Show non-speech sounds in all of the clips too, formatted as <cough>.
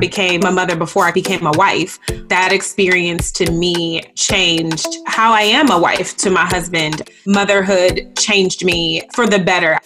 became a mother before I became a wife. That experience to me changed how I am a wife to my husband. Motherhood changed me for the better.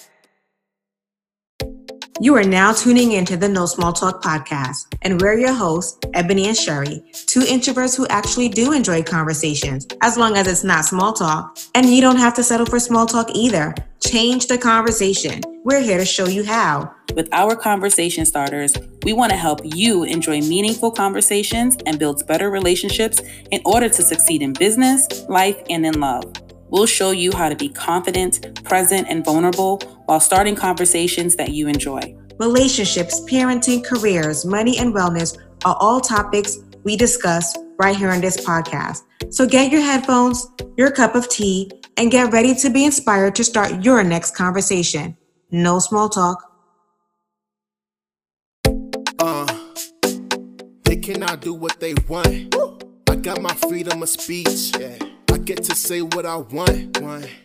You are now tuning into the No Small Talk podcast, and we're your hosts, Ebony and Sherry, two introverts who actually do enjoy conversations, as long as it's not small talk. And you don't have to settle for small talk either. Change the conversation. We're here to show you how. With our conversation starters, we want to help you enjoy meaningful conversations and build better relationships in order to succeed in business, life, and in love. We'll show you how to be confident, present, and vulnerable while starting conversations that you enjoy. Relationships, parenting, careers, money, and wellness are all topics we discuss right here on this podcast. So get your headphones, your cup of tea, and get ready to be inspired to start your next conversation. No small talk. Uh, they cannot do what they want. I got my freedom of speech. Yeah. Get to say what I want.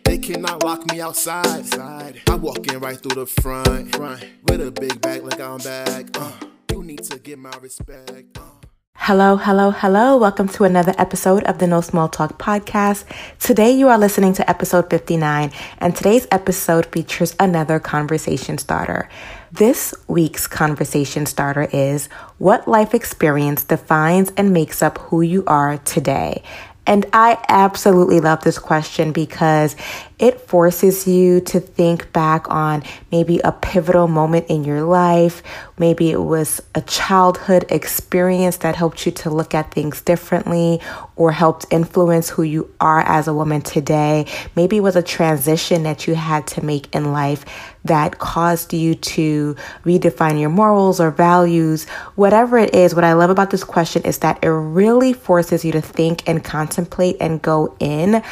They cannot lock me outside. I walk in right through the front with a big bag like I'm back. Uh, you need to get my respect. Uh. Hello, hello, hello. Welcome to another episode of the No Small Talk podcast. Today you are listening to episode 59, and today's episode features another conversation starter. This week's conversation starter is What life experience defines and makes up who you are today? And I absolutely love this question because it forces you to think back on maybe a pivotal moment in your life. Maybe it was a childhood experience that helped you to look at things differently or helped influence who you are as a woman today. Maybe it was a transition that you had to make in life that caused you to redefine your morals or values. Whatever it is, what I love about this question is that it really forces you to think and contemplate and go in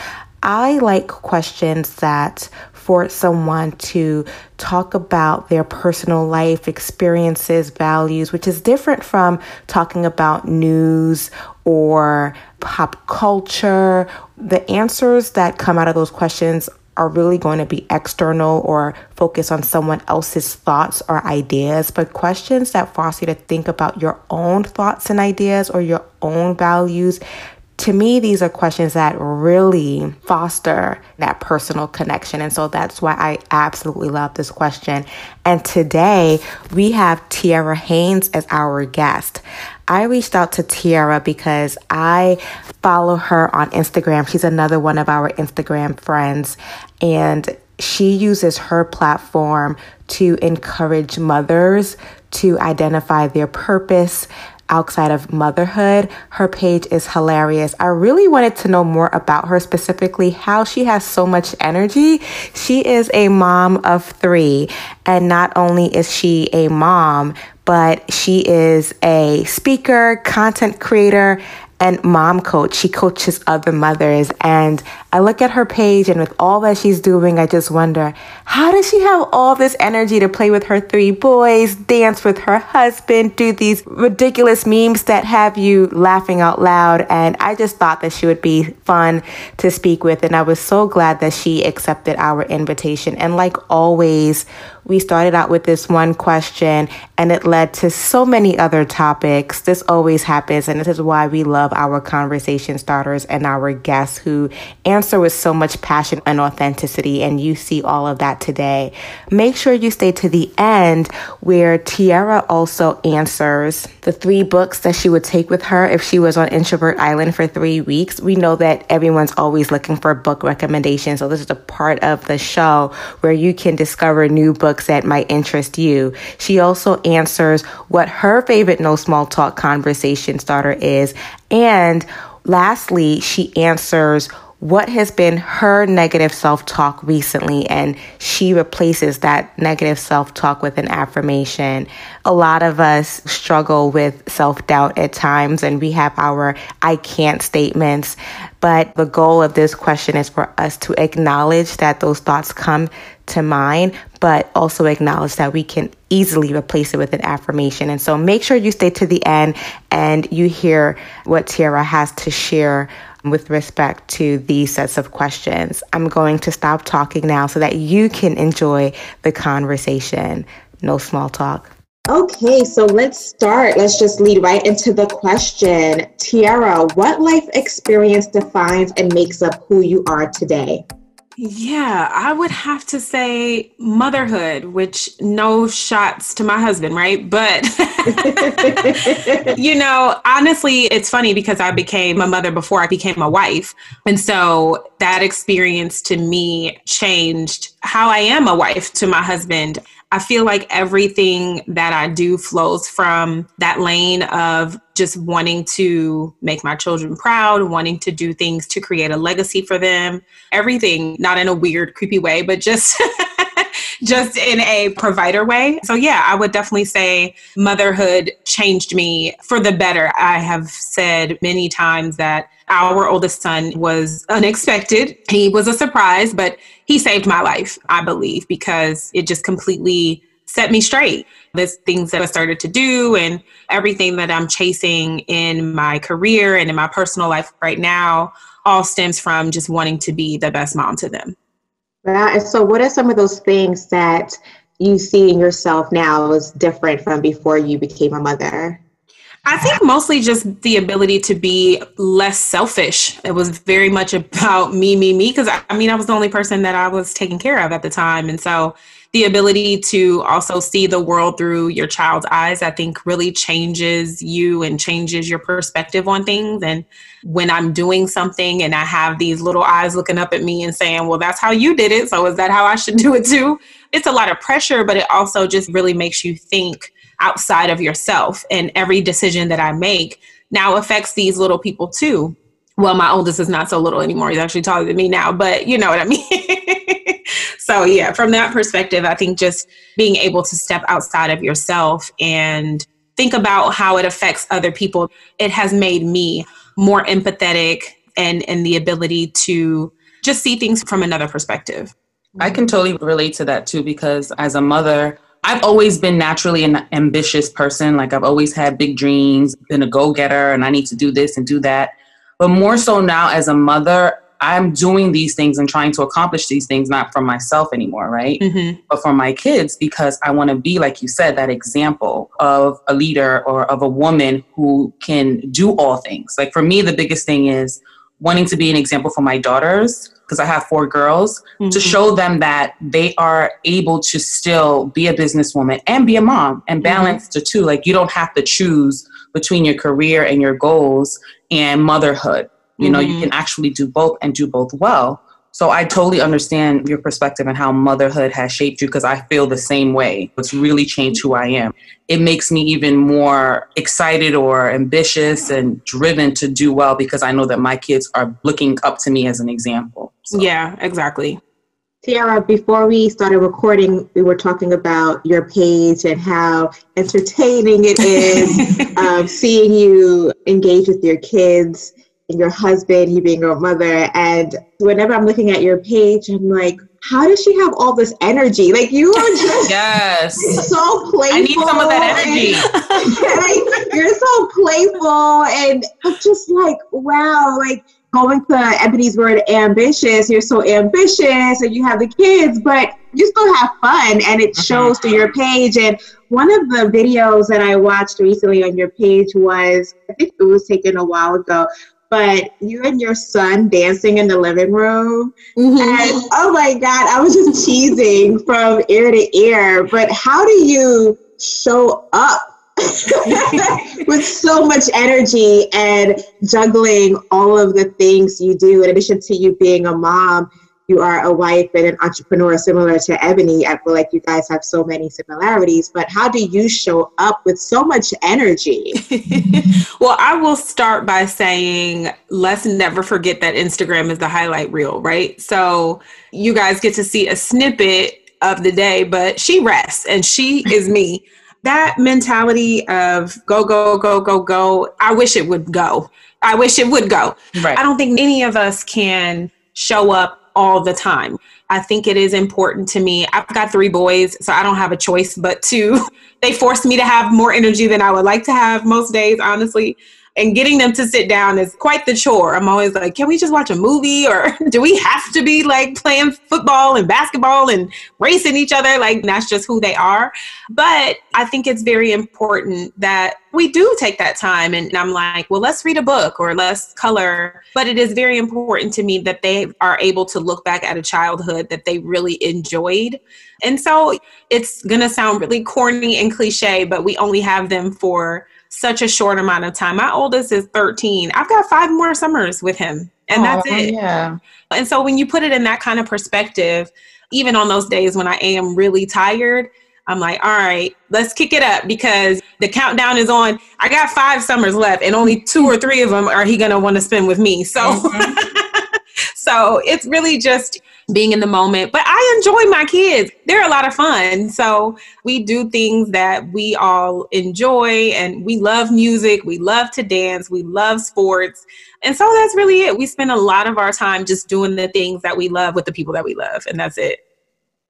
I like questions that force someone to talk about their personal life experiences, values, which is different from talking about news or pop culture. The answers that come out of those questions are really going to be external or focus on someone else's thoughts or ideas, but questions that force you to think about your own thoughts and ideas or your own values to me, these are questions that really foster that personal connection. And so that's why I absolutely love this question. And today we have Tiara Haynes as our guest. I reached out to Tiara because I follow her on Instagram. She's another one of our Instagram friends. And she uses her platform to encourage mothers to identify their purpose outside of motherhood. Her page is hilarious. I really wanted to know more about her, specifically how she has so much energy. She is a mom of three, and not only is she a mom, but she is a speaker, content creator, and mom coach. She coaches other mothers. And I look at her page, and with all that she's doing, I just wonder how does she have all this energy to play with her three boys, dance with her husband, do these ridiculous memes that have you laughing out loud? And I just thought that she would be fun to speak with. And I was so glad that she accepted our invitation. And like always, we started out with this one question and it led to so many other topics. This always happens, and this is why we love our conversation starters and our guests who answer with so much passion and authenticity. And you see all of that today. Make sure you stay to the end where Tiara also answers the three books that she would take with her if she was on Introvert Island for three weeks. We know that everyone's always looking for book recommendations. So this is a part of the show where you can discover new books that might interest you. She also answers what her favorite no small talk conversation starter is. And lastly, she answers what has been her negative self talk recently, and she replaces that negative self talk with an affirmation. A lot of us struggle with self doubt at times, and we have our I can't statements. But the goal of this question is for us to acknowledge that those thoughts come to mind, but also acknowledge that we can easily replace it with an affirmation. And so make sure you stay to the end and you hear what Tiara has to share with respect to these sets of questions. I'm going to stop talking now so that you can enjoy the conversation. No small talk. Okay, so let's start. Let's just lead right into the question. Tiara, what life experience defines and makes up who you are today? Yeah, I would have to say motherhood, which no shots to my husband, right? But, <laughs> you know, honestly, it's funny because I became a mother before I became a wife. And so that experience to me changed how I am a wife to my husband. I feel like everything that I do flows from that lane of just wanting to make my children proud, wanting to do things to create a legacy for them. Everything, not in a weird, creepy way, but just. <laughs> just in a provider way. So, yeah, I would definitely say motherhood changed me for the better. I have said many times that our oldest son was unexpected. He was a surprise, but he saved my life, I believe, because it just completely set me straight. There's things that I started to do and everything that I'm chasing in my career and in my personal life right now all stems from just wanting to be the best mom to them. Yeah. And so, what are some of those things that you see in yourself now is different from before you became a mother? I think mostly just the ability to be less selfish. It was very much about me, me, me, because I, I, mean, I was the only person that I was taking care of at the time. And so the ability to also see the world through your child's eyes, I think really changes you and changes your perspective on things. And when I'm doing something and I have these little eyes looking up at me and saying, well, that's how you did it. So is that how I should <laughs> do it too? It's a lot of pressure, but it also just really makes you think outside of yourself. And every decision that I make now affects these little people too. Well, my oldest is not so little anymore. He's actually taller than me now, but you know what I mean. <laughs> so, yeah, from that perspective, I think just being able to step outside of yourself and think about how it affects other people, it has made me more empathetic and, and the ability to just see things from another perspective. I can totally relate to that too because as a mother, I've always been naturally an ambitious person. Like I've always had big dreams, been a go getter, and I need to do this and do that. But more so now as a mother, I'm doing these things and trying to accomplish these things, not for myself anymore, right? Mm-hmm. But for my kids, because I want to be, like you said, that example of a leader or of a woman who can do all things. Like for me, the biggest thing is wanting to be an example for my daughters because I have four girls, mm-hmm. to show them that they are able to still be a businesswoman and be a mom and mm-hmm. balance mm-hmm. the two. Like you don't have to choose between your career and your goals and motherhood. You mm-hmm. know, you can actually do both and do both well. So I totally understand your perspective and how motherhood has shaped you because I feel the same way. It's really changed who I am. It makes me even more excited or ambitious and driven to do well because I know that my kids are looking up to me as an example. So. Yeah, exactly. Tiara, before we started recording, we were talking about your page and how entertaining it is <laughs> um, seeing you engage with your kids your husband, you being your mother. And whenever I'm looking at your page, I'm like, how does she have all this energy? Like you are <laughs> just yes, so playful. I need some of that energy. And, <laughs> you're so playful and just like wow, like going to Ebony's word ambitious. You're so ambitious and you have the kids, but you still have fun and it mm-hmm. shows through your page. And one of the videos that I watched recently on your page was I think it was taken a while ago but you and your son dancing in the living room. Mm-hmm. And oh my God, I was just cheesing from ear to ear. But how do you show up <laughs> with so much energy and juggling all of the things you do, in addition to you being a mom? You are a wife and an entrepreneur similar to Ebony. I feel like you guys have so many similarities, but how do you show up with so much energy? <laughs> well, I will start by saying let's never forget that Instagram is the highlight reel, right? So you guys get to see a snippet of the day, but she rests and she is me. <laughs> that mentality of go, go, go, go, go, I wish it would go. I wish it would go. Right. I don't think any of us can show up all the time. I think it is important to me. I've got three boys, so I don't have a choice but to. <laughs> They force me to have more energy than I would like to have most days, honestly. And getting them to sit down is quite the chore. I'm always like, can we just watch a movie or <laughs> do we have to be like playing football and basketball and racing each other? Like, that's just who they are. But I think it's very important that we do take that time and I'm like, well, let's read a book or let's color. But it is very important to me that they are able to look back at a childhood that they really enjoyed. And so it's going to sound really corny and cliche, but we only have them for such a short amount of time. My oldest is 13. I've got five more summers with him, and that's it. Yeah. And so when you put it in that kind of perspective, even on those days when I am really tired, I'm like, all right, let's kick it up because the countdown is on. I got five summers left, and only two or three of them are he gonna want to spend with me. So, mm-hmm. <laughs> so it's really just being in the moment. But I enjoy my kids; they're a lot of fun. So we do things that we all enjoy, and we love music. We love to dance. We love sports. And so that's really it. We spend a lot of our time just doing the things that we love with the people that we love, and that's it.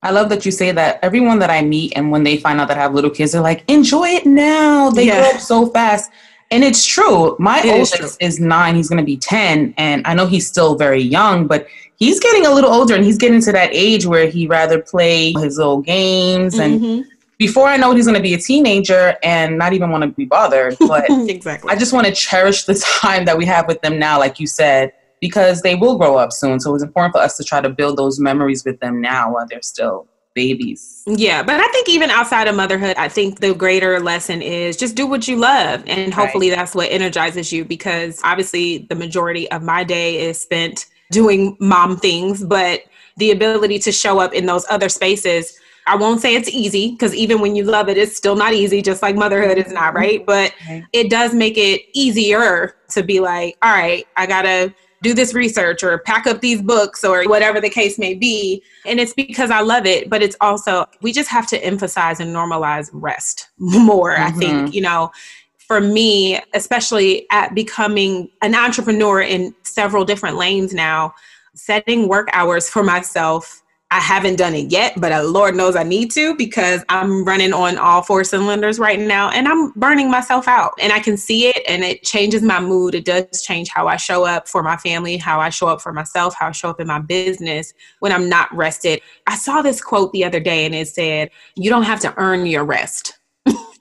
I love that you say that. Everyone that I meet, and when they find out that I have little kids, they're like, enjoy it now. They yeah. grow up so fast. And it's true. My it oldest is, is, nine. He's going to be 10. And I know he's still very young, but he's getting a little older and he's getting to that age where he rather play his little games. Mm-hmm. And before I know it, he's going to be a teenager and not even want to be bothered. <laughs> But exactly. I just want to cherish the <laughs> time that we have with them now, like you said because they will grow up soon. So it's important for us to try to build those memories with them now while they're still babies. Yeah, but I think even outside of motherhood, I think the greater lesson is just do what you love. And hopefully right. that's what energizes you because obviously the majority of my day is spent doing mom things, but the ability to show up in those other spaces. I won't say it's easy because even when you love it, it's still not easy, just like motherhood is not, right? Mm-hmm. But it does make it easier to be like, all right, I gotta do this research or pack up these books or whatever the case may be. And it's because I love it, but it's also, we just have to emphasize and normalize rest <laughs> more. Mm-hmm. I think, you know, for me, especially at becoming an entrepreneur in several different lanes now, setting work hours for myself I haven't done it yet, but uh, Lord knows I need to because I'm running on all four cylinders right now and I'm burning myself out. And I can see it and it changes my mood. It does change how I show up for my family, how I show up for myself, how I show up in my business when I'm not rested. I saw this quote the other day and it said, You don't have to earn your rest.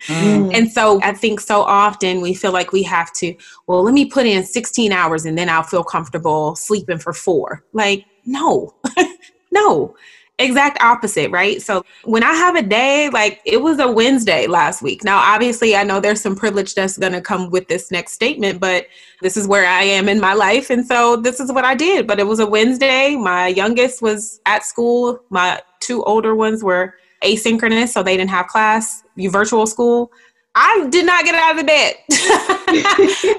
Mm. And so I think so often we feel like we have to, well, let me put in 16 hours and then I'll feel comfortable sleeping for four. Like, no, <laughs> No, exact opposite, right? So when I have a day, like it was a Wednesday last week. Now, obviously, I know there's some privilege that's going to come with this next statement, but this is where I am in my life. And so this is what I did. But it was a Wednesday. My youngest was at school, my two older ones were asynchronous, so they didn't have class, you virtual school. I did not get out of the bed.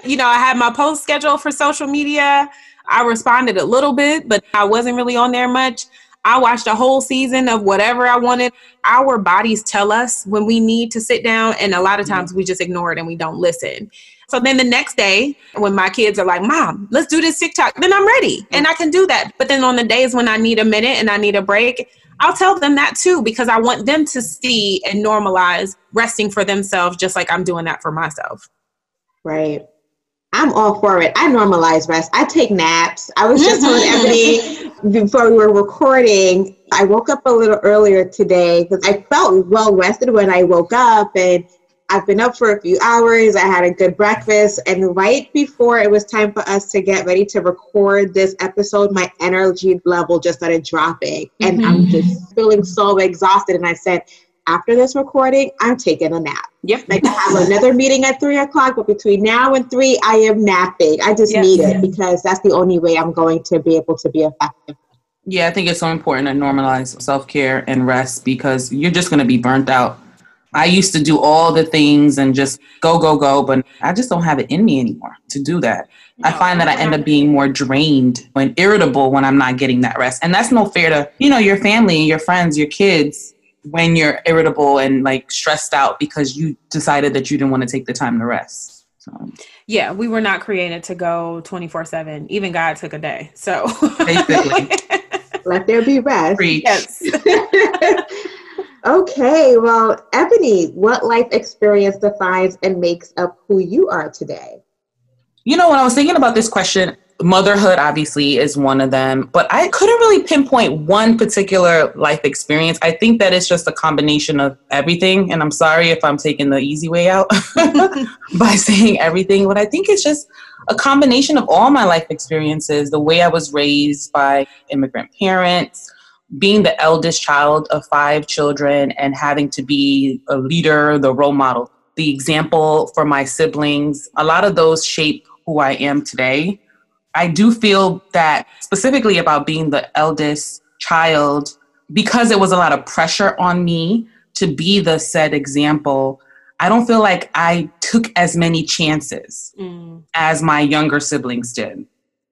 <laughs> you know, I had my post schedule for social media. I responded a little bit, but I wasn't really on there much. I watched a whole season of whatever I wanted. Our bodies tell us when we need to sit down, and a lot of times we just ignore it and we don't listen. So then the next day, when my kids are like, Mom, let's do this TikTok, then I'm ready and I can do that. But then on the days when I need a minute and I need a break, I'll tell them that too because I want them to see and normalize resting for themselves just like I'm doing that for myself. Right. I'm all for it. I normalize rest. I take naps. I was just telling Ebony before we were recording, I woke up a little earlier today because I felt well rested when I woke up and I've been up for a few hours. I had a good breakfast. And right before it was time for us to get ready to record this episode, my energy level just started dropping. And mm-hmm. I'm just feeling so exhausted. And I said, after this recording, I'm taking a nap. Yep. Like I have another meeting at three o'clock, but between now and three, I am napping. I just need it because that's the only way I'm going to be able to be effective. Yeah, I think it's so important to normalize self care and rest because you're just going to be burnt out. I used to do all the things and just go, go, go, but I just don't have it in me anymore to do that. No. I find that I end up being more drained and irritable when I'm not getting that rest. And that's no fair to, you know, your family, your friends, your kids when you're irritable and like stressed out because you decided that you didn't want to take the time to rest. So. Yeah, we were not created to go 24 7. Even God took a day. So basically, <laughs> let there be rest. Preach. Yes. <laughs> okay, well, Ebony, what life experience defines and makes up who you are today? You know, when I was thinking about this question, motherhood obviously is one of them, but I couldn't really pinpoint one particular life experience. I think that it's just a combination of everything. And I'm sorry if I'm taking the easy way out <laughs> by saying everything, but I think it's just a combination of all my life experiences the way I was raised by immigrant parents, being the eldest child of five children, and having to be a leader, the role model, the example for my siblings. A lot of those shape who I am today. I do feel that specifically about being the eldest child, because it was a lot of pressure on me to be the said example, I don't feel like I took as many chances mm. as my younger siblings did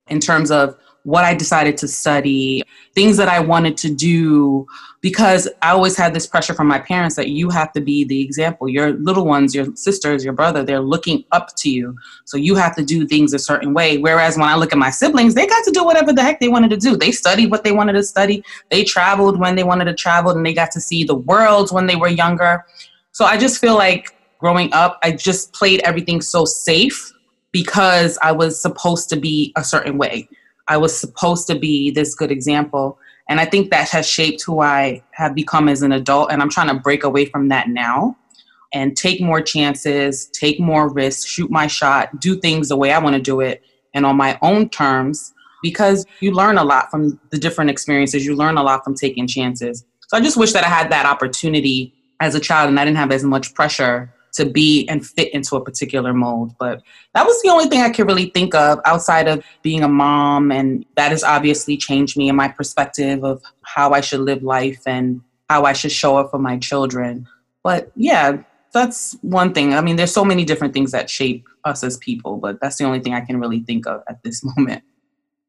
in terms of what I decided to study, things that I wanted to do, because I always had this pressure from my parents that you have to be the example. Your little ones, your sisters, your brother, they're looking up to you. So you have to do things a certain way. Whereas when I look at my siblings, they got to do whatever the heck they wanted to do. They studied what they wanted to study, they traveled when they wanted to travel, and they got to see the world when they were younger. So I just feel like growing up, I just played everything so safe because I was supposed to be a certain way. I was supposed to be this good example. And I think that has shaped who I have become as an adult. And I'm trying to break away from that now and take more chances, take more risks, shoot my shot, do things the way I want to do it and on my own terms because you learn a lot from the different experiences. You learn a lot from taking chances. So I just wish that I had that opportunity as a child and I didn't have as much pressure to be and fit into a particular mold. But that was the only thing I could really think of outside of being a mom. And that has obviously changed me and my perspective of how I should live life and how I should show up for my children. But yeah, that's one thing. I mean, there's so many different things that shape us as people, but that's the only thing I can really think of at this <laughs> moment.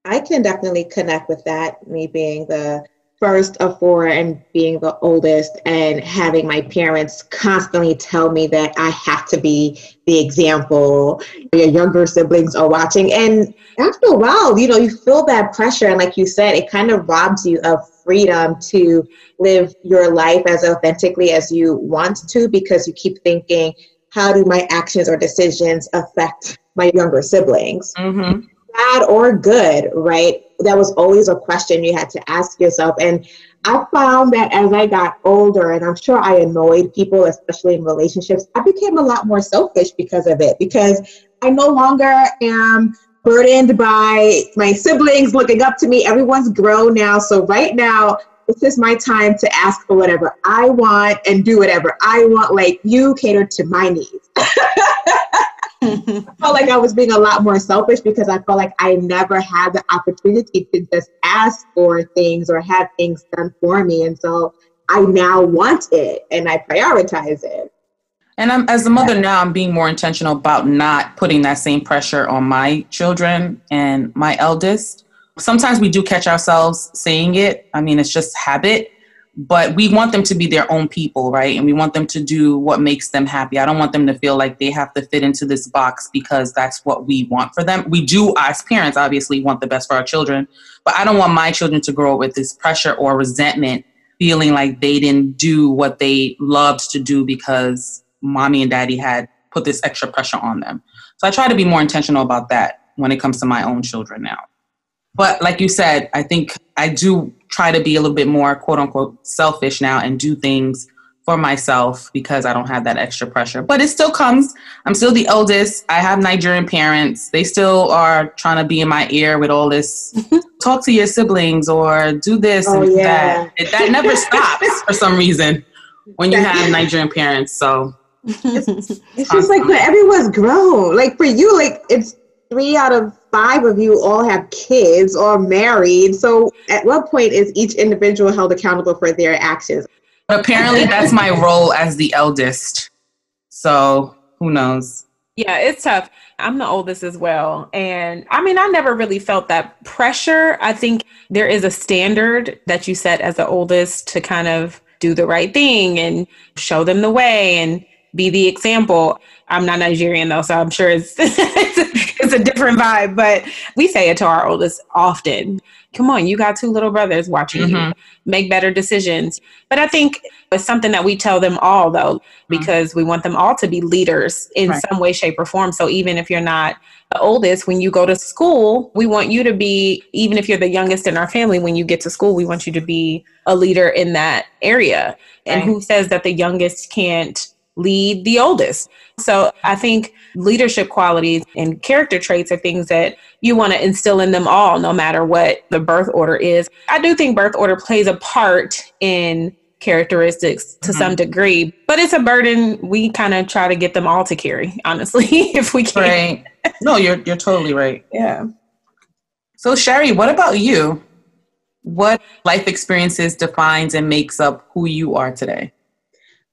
I can definitely connect with that, me being the first of four and being the oldest and having my parents constantly tell me that I have to be the example your younger siblings are watching. And after a while you know you feel that pressure. And like you said it kind of robs you of freedom to live your life as authentically as you want to because you keep thinking how do my actions or decisions affect my younger siblings? Mm-hmm. Bad or good, right? That was always a question you had to ask yourself. And I found that as I got older, and I'm sure I annoyed people, especially in relationships, I became a lot more selfish because of it, because I no longer am burdened by my siblings looking up to me. Everyone's grown now. So right now, this is my time to ask for whatever I want and do whatever I want. Like you cater to my needs. <laughs> <laughs> I felt like I was being a lot more selfish because I felt like I never had the opportunity to just ask for things or have things done for me. And so I now want it and I prioritize it. And I'm, as a mother now, I'm being more intentional about not putting that same pressure on my children and my eldest. Sometimes we do catch ourselves saying it. I mean, it's just habit but we want them to be their own people, right? And we want them to do what makes them happy. I don't want them to feel like they have to fit into this box because that's what we want for them. We do, as parents, obviously want the best for our children, but I don't want my children to grow up with this pressure or resentment, feeling like they didn't do what they loved to do because mommy and daddy had put this extra pressure on them. So I try to be more intentional about that when it comes to my own children now. But like you said, I think I do try to be a little bit more quote unquote selfish now and do things for myself because I don't have that extra pressure. But it still comes. I'm still the oldest. I have Nigerian parents. They still are trying to be in my ear with all this <laughs> talk to your siblings or do this oh, and yeah. that. It, that never <laughs> stops for some reason when you have Nigerian parents. So <laughs> it's, it's just like when everyone's grown. Like for you, like it's three out of five of you all have kids or married. So at what point is each individual held accountable for their actions? Apparently, that's my role as the eldest. So who knows? Yeah, it's tough. I'm the oldest as well. And I mean, I never really felt that pressure. I think there is a standard that you set as the oldest to kind of do the right thing and show them the way. And be the example. I'm not Nigerian though, so I'm sure <laughs> it's it's a different vibe. But we say it to our oldest often. Come on, you got two little brothers watching mm-hmm. you. Make better decisions. But I think it's something that we tell them all though, mm-hmm. because mm-hmm. we want them all to be leaders in right. some way, shape, or form. So even if you're not the oldest, when you go to school, we want you to be, even if you're the youngest in our family, when you get to school, we want you to be a leader in that area. Right. And who says that the youngest can't lead the oldest. So I think leadership qualities and character traits are things that you want to instill in them all, no matter what the birth order is. I do think birth order plays a part in characteristics to mm-hmm. some degree, but it's a burden we kind of try to get them all to carry, honestly, <laughs> if we can. Right. No, you're you're totally right. Yeah. So Sherry, what about you? What life experiences defines and makes up who you are today?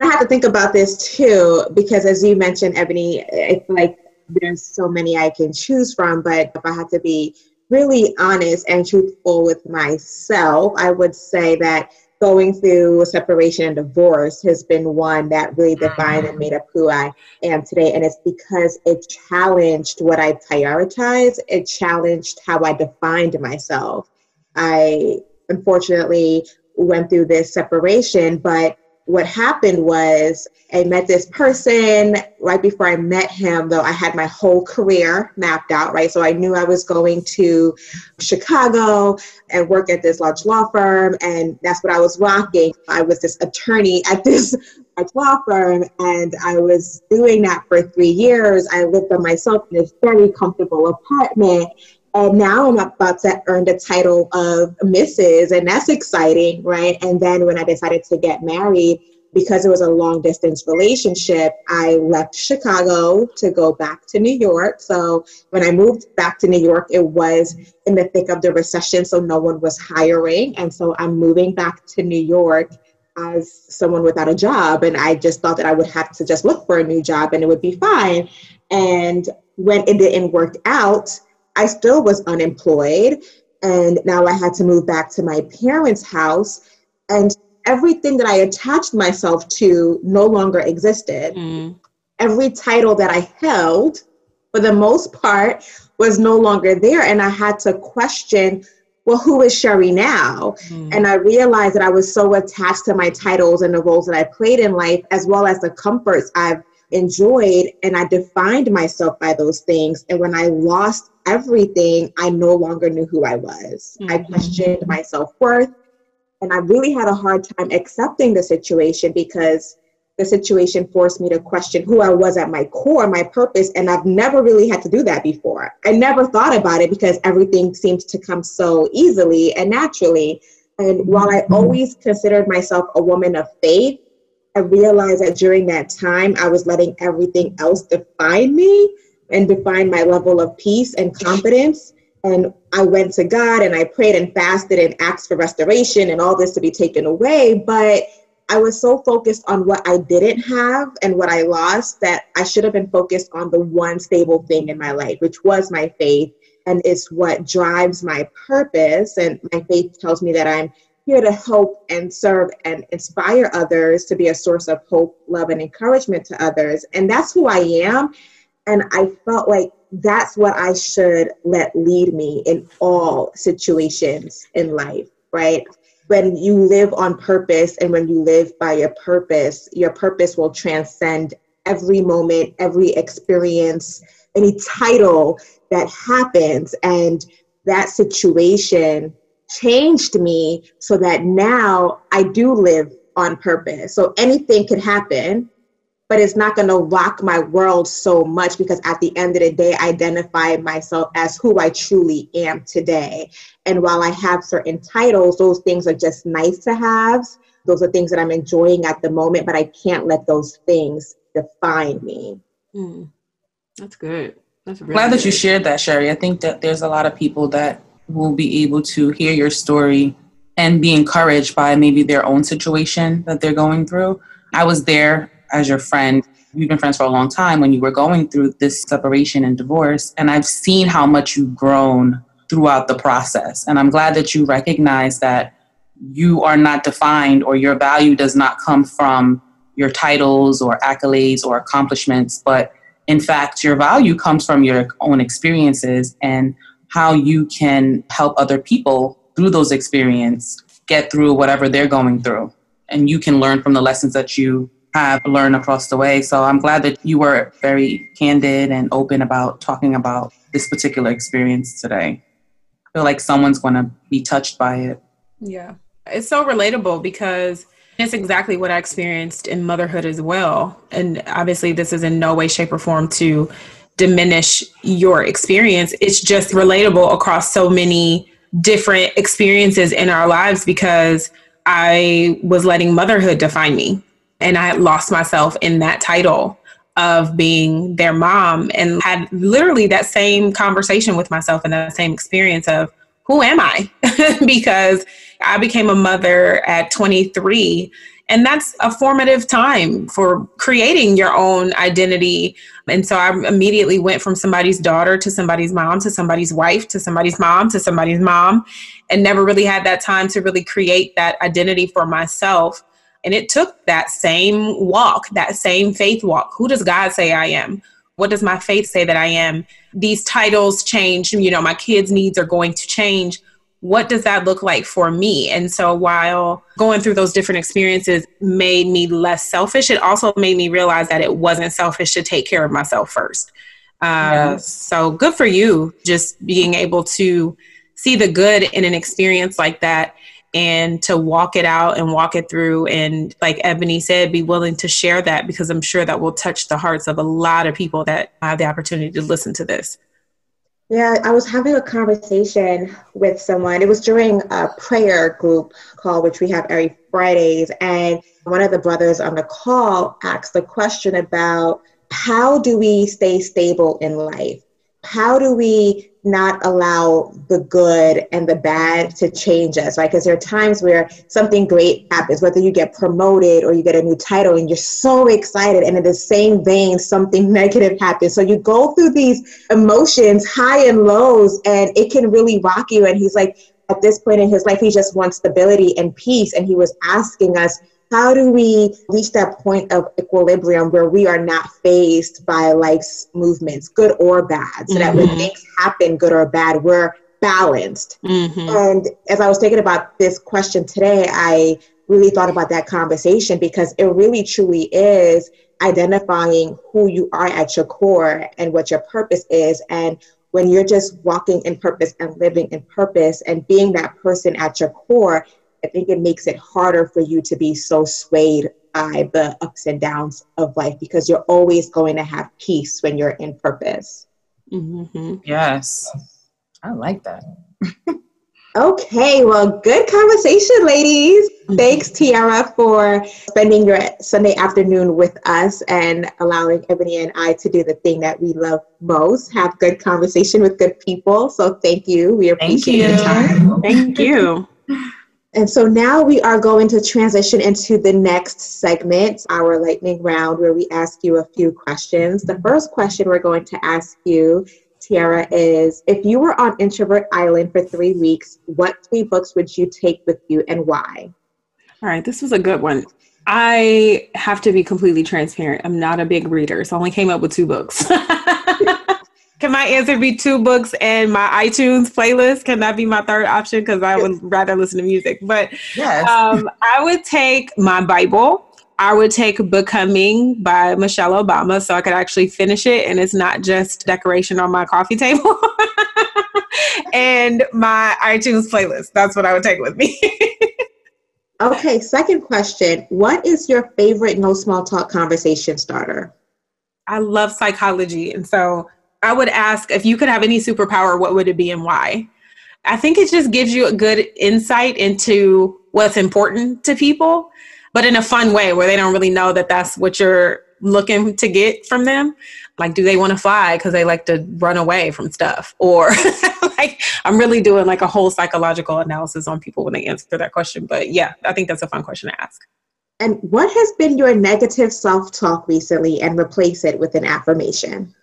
I have to think about this too, because as you mentioned, Ebony, I feel like there's so many I can choose from, but if I have to be really honest and truthful with myself, I would say that going through separation and divorce has been one that really defined and mm-hmm. made up who I am today. And it's because it challenged what I prioritized, it challenged how I defined myself. I unfortunately went through this separation, but what happened was I met this person right before I met him, though I had my whole career mapped out, right? So I knew I was going to Chicago and work at this large law firm, and that's what I was rocking. I was this attorney at this <laughs> large law firm, and I was doing that for three years. I lived by myself in this very comfortable apartment. And now I'm about to earn the title of Mrs., and that's exciting, right? And then when I decided to get married, because it was a long distance relationship, I left Chicago to go back to New York. So when I moved back to New York, it was in the thick of the recession, so no one was hiring. And so I'm moving back to New York as someone without a job. And I just thought that I would have to just look for a new job and it would be fine. And when it didn't work out, I still was unemployed. And now I had to move back to my parents' house. And everything that I attached myself to no longer existed. Mm. Every title that I held, for the most part, was no longer there. And I had to question well, who is Sherry now? Mm. And I realized that I was so attached to my titles and the roles that I played in life, as well as the comforts I've enjoyed. And I defined myself by those things. And when I lost everything, I no longer knew who I was. Mm-hmm. I questioned my self worth. And I really had a hard time accepting the situation because the situation forced me to question who I was at my core, my purpose. And I've never really had to do that before. I never thought about it because everything seems to come so easily and naturally. And while I mm-hmm. always considered myself a woman of faith, I realized that during that time, I was letting everything else define me and define my level of peace and confidence. And I went to God and I prayed and fasted and asked for restoration and all this to be taken away. But I was so focused on what I didn't have and what I lost that I should have been focused on the one stable thing in my life, which was my faith and it's what drives my purpose. And my faith tells me that I'm here to help and serve and inspire others to be a source of hope, love, and encouragement to others. And that's who I am. And I felt like that's what I should let lead me in all situations in life, right? When you live on purpose and when you live by your purpose, your purpose will transcend every moment, every experience, any title that happens. And that situation changed me so that now I do live on purpose. So anything could happen but it's not going to rock my world so much because at the end of the day, I identify myself as who I truly am today. And while I have certain titles, those things are just nice to have. Those are things that I'm enjoying at the moment, but I can't let those things define me. Mm. That's good. That's really glad good. that you shared that, Sherry. I think that there's a lot of people that will be able to hear your story and be encouraged by maybe their own situation that they're going through. I was there as your friend. We've been friends for a long time when you were going through this separation and divorce. And I've seen how much you've grown throughout the process. And I'm glad that you recognize that you are not defined or your value does not come from your titles or accolades or accomplishments, but in fact, your value comes from your own experiences and how you can help other people through those experiences get through whatever they're going through. And you can learn from the lessons that you have learned across the way. So I'm glad that you were very candid and open about talking about this particular experience today. I feel like someone's going to be touched by it. Yeah. It's so relatable because it's exactly what I experienced in motherhood as well. And obviously, this is in no way, shape, or form to diminish your experience. It's just relatable across so many different experiences in our lives because I was letting motherhood define me. And I had lost myself in that title of being their mom and had literally that same conversation with myself and that same experience of who am I? <laughs> because I became a mother at 23 and that's a formative time for creating your own identity. And so I immediately went from somebody's daughter to somebody's mom to somebody's wife to somebody's mom to somebody's mom and never really had that time to really create that identity for myself. And it took that same walk, that same faith walk. Who does God say I am? What does my faith say that I am? These titles change, you know, my kids' needs are going to change what does that look like for me? And so while going through those different experiences made me less selfish, it also made me realize that it wasn't selfish to take care of myself first. Uh, yes. So good for you, just being able to see the good in an experience like that and to walk it out and walk it through. And like Ebony said, be willing to share that because I'm sure that will touch the hearts of a lot of people that have the opportunity to listen to this. Yeah, I was having a conversation with someone. It was during a prayer group call, which we have every Fridays. And one of the brothers on the call asked the question about how do we stay stable in life? How do we not allow the good and the bad to change us, right? Because there are times where something great happens, whether you get promoted or you get a new title and you're so excited, and in the same vein, something <laughs> negative happens. So you go through these emotions, high and lows, and it can really rock you. And he's like, at this point in his life, he just wants stability and peace. And he was asking us, how do we reach that point of equilibrium where we are not fazed by life's movements, good or bad, so mm-hmm. that when mm-hmm. things happen, good or bad, we're balanced. Mm-hmm. And as I was thinking about this question today, I really thought about that conversation because it really truly is identifying who you are at your core and what your purpose is. And when you're just walking in purpose and living in purpose and being that person at your core, I think it makes it harder for you to be so swayed by the ups and downs of life because you're always going to have peace when you're in purpose. Mm-hmm. Yes, I like that. okay, well, good conversation, ladies. Mm-hmm. Thanks, Tiara, for spending your Sunday afternoon with us and allowing Ebony and I to do the thing that we love most have good conversation with good people. So, thank you. We appreciate your time. Thank you. And so now we are going to transition into the next segment, our lightning round, where we ask you a few questions. The first question we're going to ask you, Tiara, is if you were on Introvert Island for three weeks, what three books would you take with you and why? All right, this was a good one. I have to be completely transparent. I'm not a big reader, so I only came up with two books. <laughs> Can my answer be two books and my iTunes playlist? Can that be my third option? Because I would rather listen to music. But yes. um, I would take my Bible. I would take Becoming by Michelle Obama so I could actually finish it and it's not just decoration on my coffee table. <laughs> and my iTunes playlist. That's what I would take with me. <laughs> okay, second question. What is your favorite no small talk conversation starter? I love psychology. And so I would ask if you could have any superpower, what would it be and why? I think it just gives you a good insight into what's important to people, but in a fun way where they don't really know that that's what you're looking to get from them. Like, do they want to fly because they like to run away from stuff? Or <laughs> like, I'm really doing like a whole psychological analysis on people when they answer that question. But yeah, I think that's a fun question to ask. And what has been your negative self talk recently and replace it with an affirmation?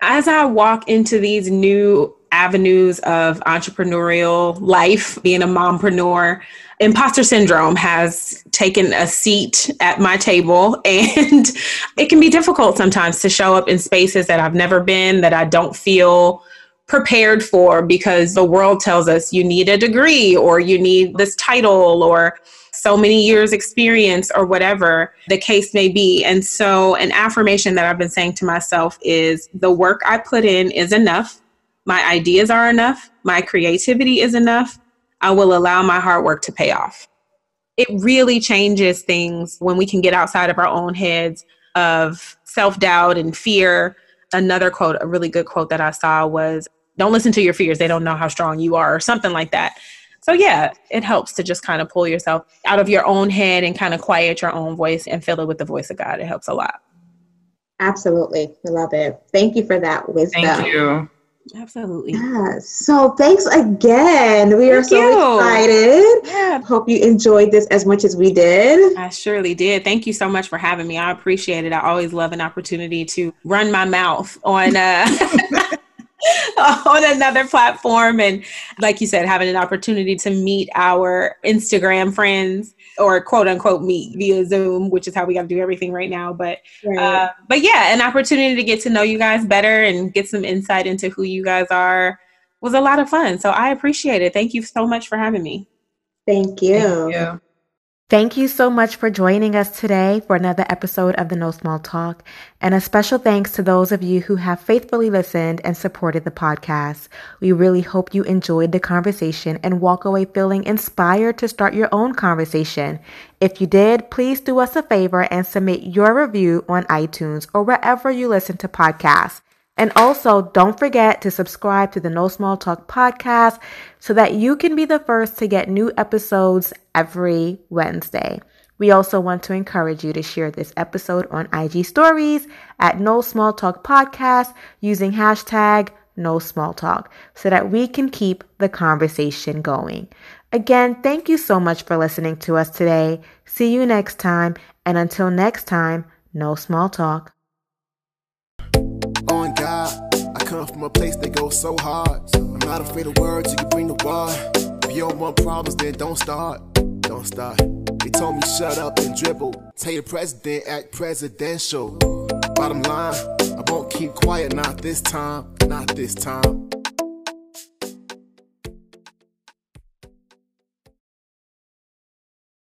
As I walk into these new avenues of entrepreneurial life, being a mompreneur, imposter syndrome has taken a seat at my table <laughs> and it can be difficult sometimes to show up in spaces that I've never been that I don't feel prepared for because the world tells us you need a degree or you need this title or so many years experience or whatever the case may be. And so an affirmation that i've been saying to myself is the work i put in is enough. My ideas are enough. My creativity is enough. I will allow my hard work to pay off. It really changes things when we can get outside of our own heads of self-doubt and fear. Another quote a really good quote that i saw was don't listen to your fears. They don't know how strong you are or something like that so yeah it helps to just kind of pull yourself out of your own head and kind of quiet your own voice and fill it with the voice of god. It helps a lot. Absolutely. I love it. Thank you for that wisdom. Thank you. Absolutely. Yeah. So thanks again. We are so you. excited. Yeah. Hope you enjoyed this as much as we did. I surely did. Thank you so much for having me. I appreciate it. I always love an opportunity to run my mouth on uh <laughs> <laughs> on another platform. And like you said, having an opportunity to meet our Instagram friends or quote unquote meet via Zoom, which is how we got to do everything right now. But right. Uh, but yeah, an opportunity to get to know you guys better and get some insight into who you guys are was a lot of fun. So I appreciate it. Thank you so much for having me. Thank you. Thank you. Thank you so much for joining us today for another episode of the No Small Talk. And a special thanks to those of you who have faithfully listened and supported the podcast. We really hope you enjoyed the conversation and walk away feeling inspired to start your own conversation. If you did, please do us a favor and submit your review on iTunes or wherever you listen to podcasts. And also, don't forget to subscribe to the No Small Talk podcast so that you can be the first to get new episodes every Wednesday. We also want to encourage you to share this episode on IG stories at No Small Talk Podcast using hashtag No Small Talk so that we can keep the conversation going. Again, thank you so much for listening to us today. See you next time. And until next time, no small talk. Come from a place that goes so hard. I'm not afraid of words, you can bring the war. If you don't want problems, then don't start. Don't start. They told me shut up and dribble. Tell your president act presidential. Bottom line, I won't keep quiet, not this time, not this time.